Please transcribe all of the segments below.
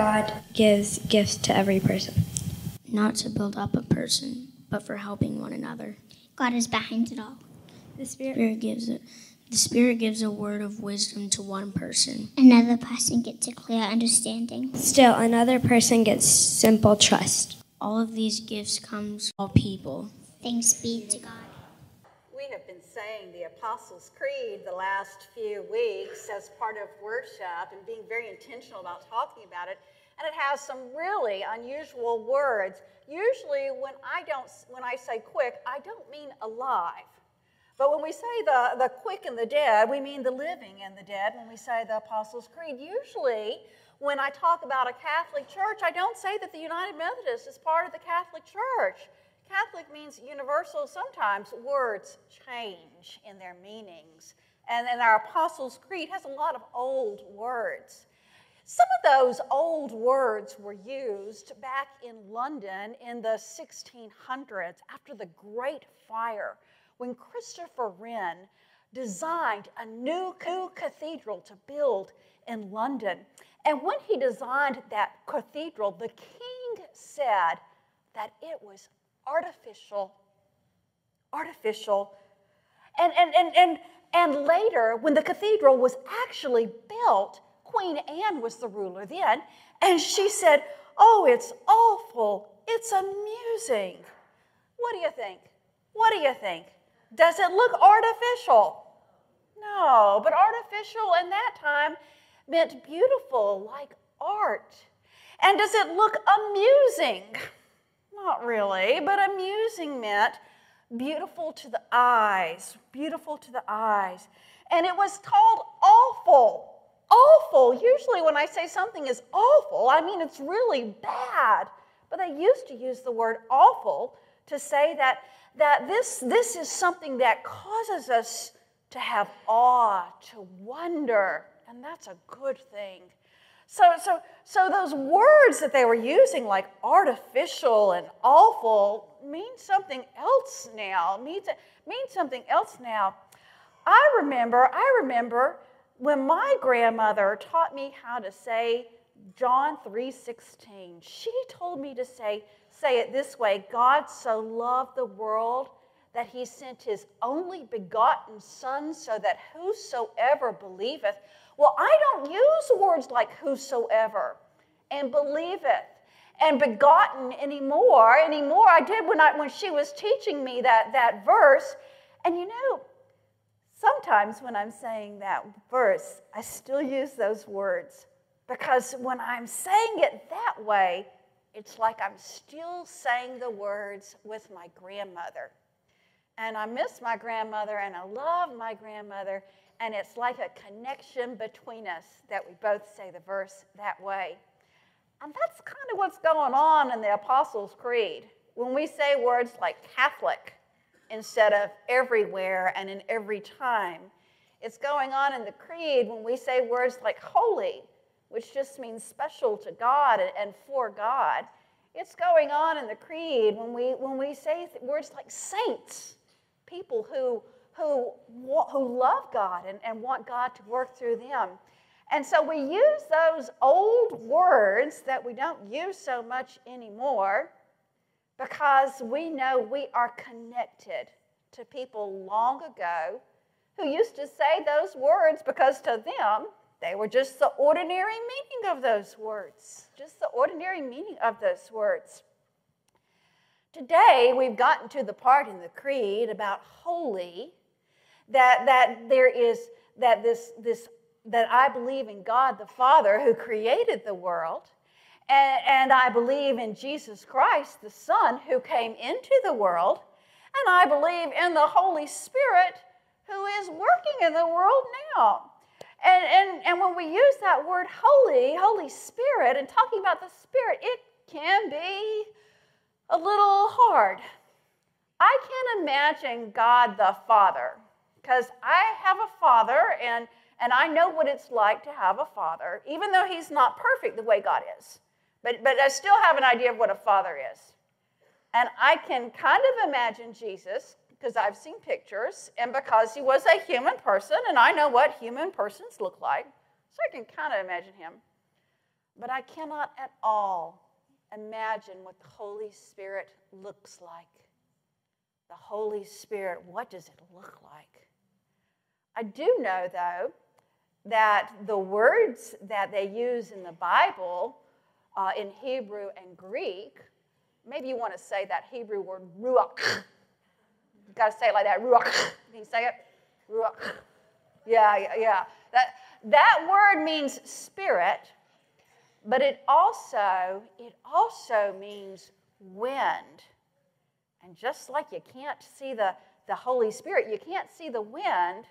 God gives gifts to every person. Not to build up a person, but for helping one another. God is behind it all. The Spirit. Spirit gives it. The Spirit gives a word of wisdom to one person. Another person gets a clear understanding. Still, another person gets simple trust. All of these gifts comes all people. Thanks be to God. Saying the Apostles' Creed the last few weeks as part of worship and being very intentional about talking about it. And it has some really unusual words. Usually when I don't when I say quick, I don't mean alive. But when we say the, the quick and the dead, we mean the living and the dead when we say the Apostles' Creed. Usually, when I talk about a Catholic church, I don't say that the United Methodist is part of the Catholic Church. Catholic means universal. Sometimes words change in their meanings. And, and our Apostles' Creed has a lot of old words. Some of those old words were used back in London in the 1600s after the Great Fire when Christopher Wren designed a new cathedral to build in London. And when he designed that cathedral, the king said that it was artificial. Artificial. And, and, and, and, and later, when the cathedral was actually built, Queen Anne was the ruler then, and she said, Oh, it's awful. It's amusing. What do you think? What do you think? Does it look artificial? No, but artificial in that time meant beautiful, like art. And does it look amusing? Not really, but amusing meant beautiful to the eyes, beautiful to the eyes. And it was called awful. Awful. Usually, when I say something is awful, I mean it's really bad. But they used to use the word awful to say that, that this, this is something that causes us to have awe, to wonder, and that's a good thing. So, so, so those words that they were using, like artificial and awful, mean something else now. Means, mean something else now. I remember, I remember when my grandmother taught me how to say John 3:16. She told me to say, say it this way: God so loved the world that he sent his only begotten Son, so that whosoever believeth well, I don't use words like whosoever and believeth and begotten anymore anymore. I did when I when she was teaching me that that verse. And you know, sometimes when I'm saying that verse, I still use those words because when I'm saying it that way, it's like I'm still saying the words with my grandmother. And I miss my grandmother and I love my grandmother and it's like a connection between us that we both say the verse that way. And that's kind of what's going on in the Apostles' Creed. When we say words like Catholic instead of everywhere and in every time, it's going on in the Creed when we say words like holy, which just means special to God and for God. It's going on in the Creed when we, when we say words like saints, people who who, who love God and, and want God to work through them. And so we use those old words that we don't use so much anymore because we know we are connected to people long ago who used to say those words because to them they were just the ordinary meaning of those words, just the ordinary meaning of those words. Today, we've gotten to the part in the creed about holy that, that there is, that this, this, that I believe in God the Father who created the world, and, and I believe in Jesus Christ, the Son, who came into the world, and I believe in the Holy Spirit who is working in the world now. And, and, and when we use that word holy, Holy Spirit, and talking about the Spirit, it can be a little hard. I can't imagine God the Father because I have a father and, and I know what it's like to have a father, even though he's not perfect the way God is. But, but I still have an idea of what a father is. And I can kind of imagine Jesus because I've seen pictures and because he was a human person and I know what human persons look like. So I can kind of imagine him. But I cannot at all imagine what the Holy Spirit looks like. The Holy Spirit, what does it look like? I do know, though, that the words that they use in the Bible uh, in Hebrew and Greek, maybe you want to say that Hebrew word ruach. You've got to say it like that, ruach. Can you say it? Ruach. Yeah, yeah, yeah. That, that word means spirit, but it also, it also means wind. And just like you can't see the, the Holy Spirit, you can't see the wind,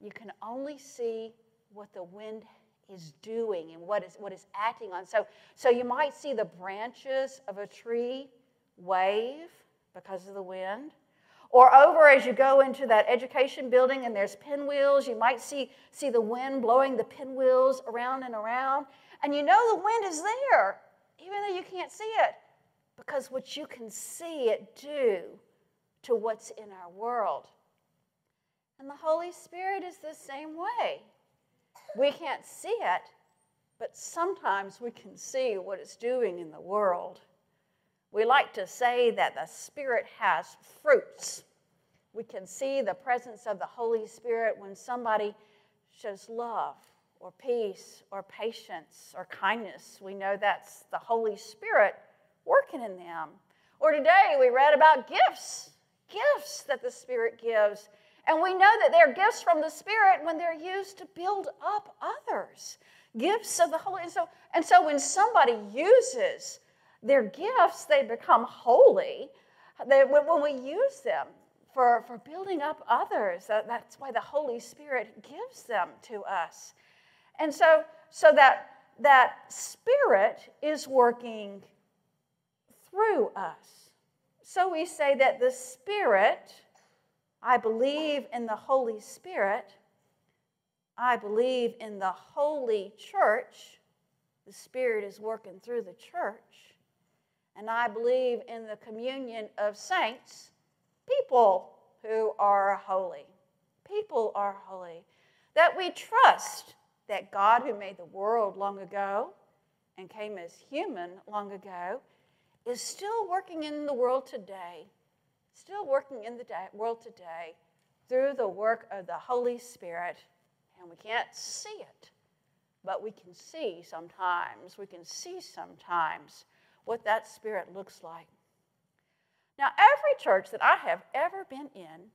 you can only see what the wind is doing and what is, what is acting on. So, so you might see the branches of a tree wave because of the wind. Or over as you go into that education building and there's pinwheels, you might see, see the wind blowing the pinwheels around and around. And you know the wind is there, even though you can't see it, because what you can see it do to what's in our world. And the Holy Spirit is the same way. We can't see it, but sometimes we can see what it's doing in the world. We like to say that the Spirit has fruits. We can see the presence of the Holy Spirit when somebody shows love or peace or patience or kindness. We know that's the Holy Spirit working in them. Or today we read about gifts, gifts that the Spirit gives. And we know that they're gifts from the Spirit when they're used to build up others. Gifts of the Holy. And so, and so when somebody uses their gifts, they become holy. They, when we use them for, for building up others, that, that's why the Holy Spirit gives them to us. And so, so that, that Spirit is working through us. So we say that the Spirit I believe in the Holy Spirit. I believe in the Holy Church. The Spirit is working through the church. And I believe in the communion of saints, people who are holy. People are holy. That we trust that God, who made the world long ago and came as human long ago, is still working in the world today still working in the day, world today through the work of the Holy Spirit, and we can't see it, but we can see sometimes, we can see sometimes what that Spirit looks like. Now, every church that I have ever been in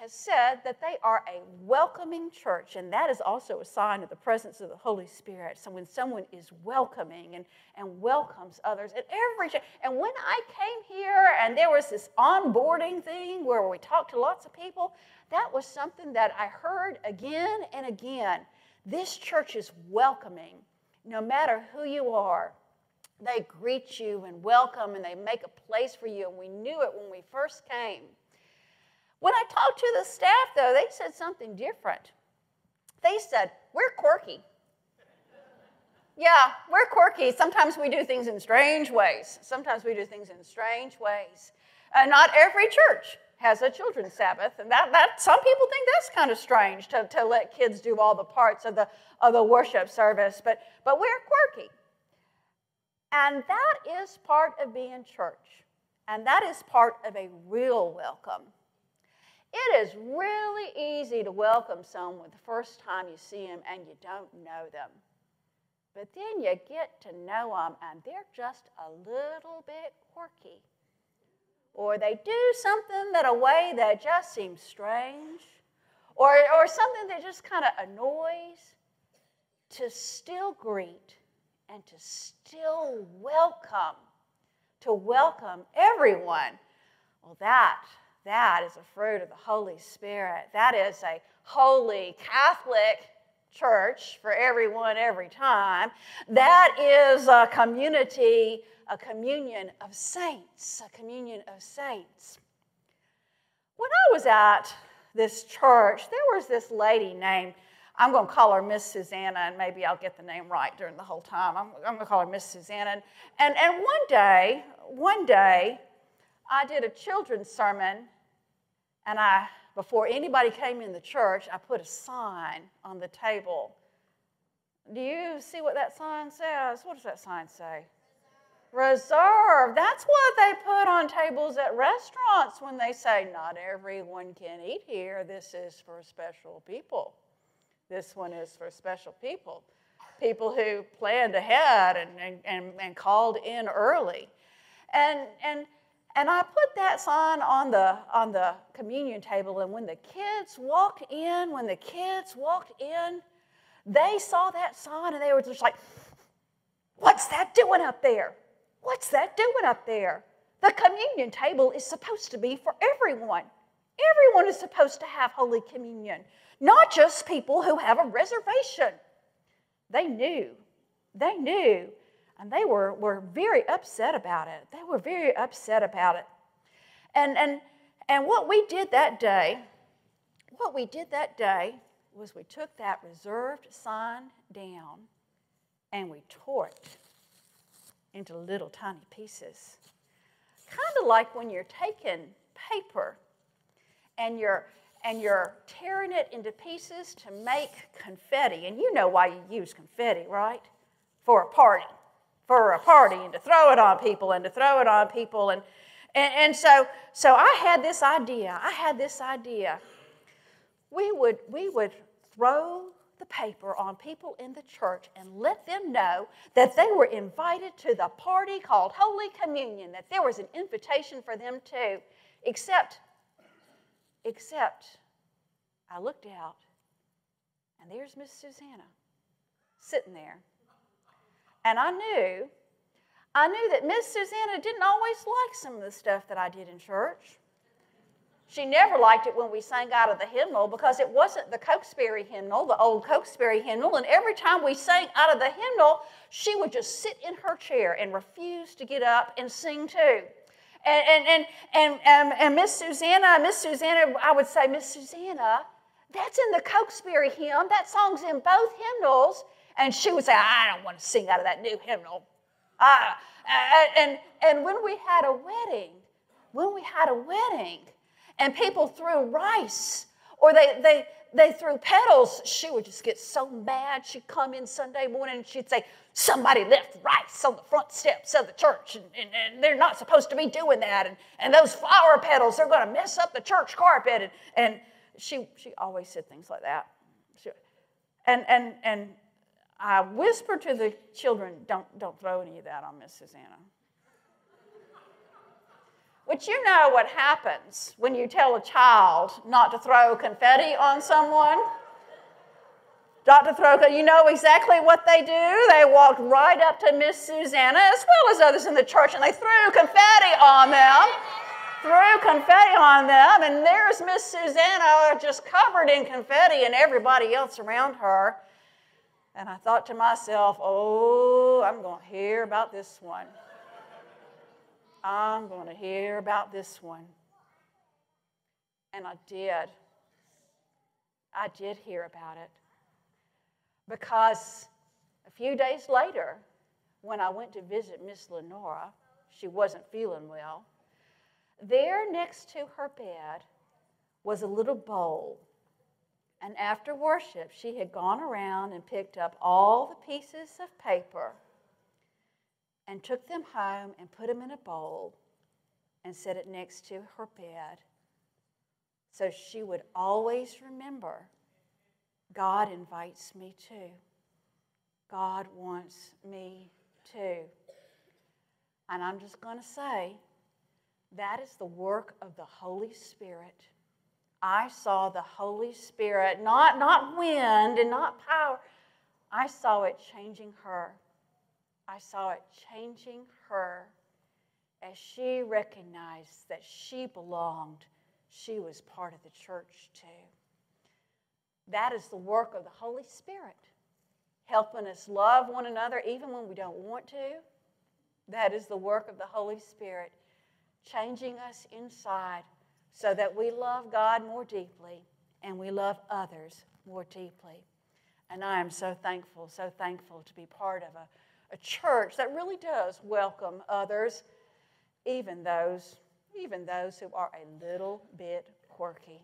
has said that they are a welcoming church, and that is also a sign of the presence of the Holy Spirit. So when someone is welcoming and, and welcomes others at every church, and when I came here and there was this onboarding thing where we talked to lots of people, that was something that I heard again and again. This church is welcoming, no matter who you are. They greet you and welcome, and they make a place for you, and we knew it when we first came. When I talked to the staff, though, they said something different. They said, We're quirky. Yeah, we're quirky. Sometimes we do things in strange ways. Sometimes we do things in strange ways. Uh, not every church has a children's Sabbath, and that, that some people think that's kind of strange to, to let kids do all the parts of the, of the worship service, but, but we're quirky. And that is part of being church, and that is part of a real welcome. It is really easy to welcome someone the first time you see them and you don't know them. But then you get to know them and they're just a little bit quirky. Or they do something that a way that just seems strange. Or, or something that just kind of annoys. To still greet and to still welcome, to welcome everyone. Well, that that is a fruit of the Holy Spirit. That is a holy Catholic church for everyone, every time. That is a community, a communion of saints, a communion of saints. When I was at this church, there was this lady named, I'm going to call her Miss Susanna, and maybe I'll get the name right during the whole time. I'm, I'm going to call her Miss Susanna. And, and one day, one day, I did a children's sermon and I, before anybody came in the church, I put a sign on the table Do you see what that sign says? What does that sign say? Reserve. That's what they put on tables at restaurants when they say, not everyone can eat here. This is for special people. This one is for special people. People who planned ahead and, and, and, and called in early. And, and, and I put that sign on the, on the communion table, and when the kids walked in, when the kids walked in, they saw that sign and they were just like, What's that doing up there? What's that doing up there? The communion table is supposed to be for everyone. Everyone is supposed to have Holy Communion, not just people who have a reservation. They knew. They knew. And they were, were very upset about it. They were very upset about it. And, and, and what we did that day, what we did that day was we took that reserved sign down and we tore it into little tiny pieces. Kind of like when you're taking paper and you're and you're tearing it into pieces to make confetti. And you know why you use confetti, right? For a party. For a party and to throw it on people and to throw it on people. And, and, and so, so I had this idea. I had this idea. We would, we would throw the paper on people in the church and let them know that they were invited to the party called Holy Communion, that there was an invitation for them too. Except, except, I looked out and there's Miss Susanna sitting there. And I knew, I knew that Miss Susanna didn't always like some of the stuff that I did in church. She never liked it when we sang out of the hymnal because it wasn't the Cokesbury hymnal, the old Cokesbury hymnal. And every time we sang out of the hymnal, she would just sit in her chair and refuse to get up and sing too. And, and, and, and, and, Miss Susanna, Miss Susanna, I would say, Miss Susanna, that's in the Cokesbury hymn. That song's in both hymnals. And she would say, I don't want to sing out of that new hymnal. Uh, and, and when we had a wedding, when we had a wedding, and people threw rice or they, they, they threw petals, she would just get so mad. She'd come in Sunday morning and she'd say, Somebody left rice on the front steps of the church, and, and, and they're not supposed to be doing that. And, and those flower petals, they're going to mess up the church carpet. And, and she, she always said things like that. She, and, and, and I whispered to the children, don't, don't throw any of that on Miss Susanna. But you know what happens when you tell a child not to throw confetti on someone? Not to throw, you know exactly what they do. They walked right up to Miss Susanna as well as others in the church and they threw confetti on them. Threw confetti on them, and there's Miss Susanna just covered in confetti and everybody else around her. And I thought to myself, oh, I'm going to hear about this one. I'm going to hear about this one. And I did. I did hear about it. Because a few days later, when I went to visit Miss Lenora, she wasn't feeling well. There next to her bed was a little bowl. And after worship, she had gone around and picked up all the pieces of paper and took them home and put them in a bowl and set it next to her bed so she would always remember God invites me too. God wants me too. And I'm just going to say that is the work of the Holy Spirit. I saw the Holy Spirit, not, not wind and not power. I saw it changing her. I saw it changing her as she recognized that she belonged, she was part of the church too. That is the work of the Holy Spirit, helping us love one another even when we don't want to. That is the work of the Holy Spirit, changing us inside so that we love God more deeply and we love others more deeply. And I am so thankful, so thankful to be part of a a church that really does welcome others, even those, even those who are a little bit quirky.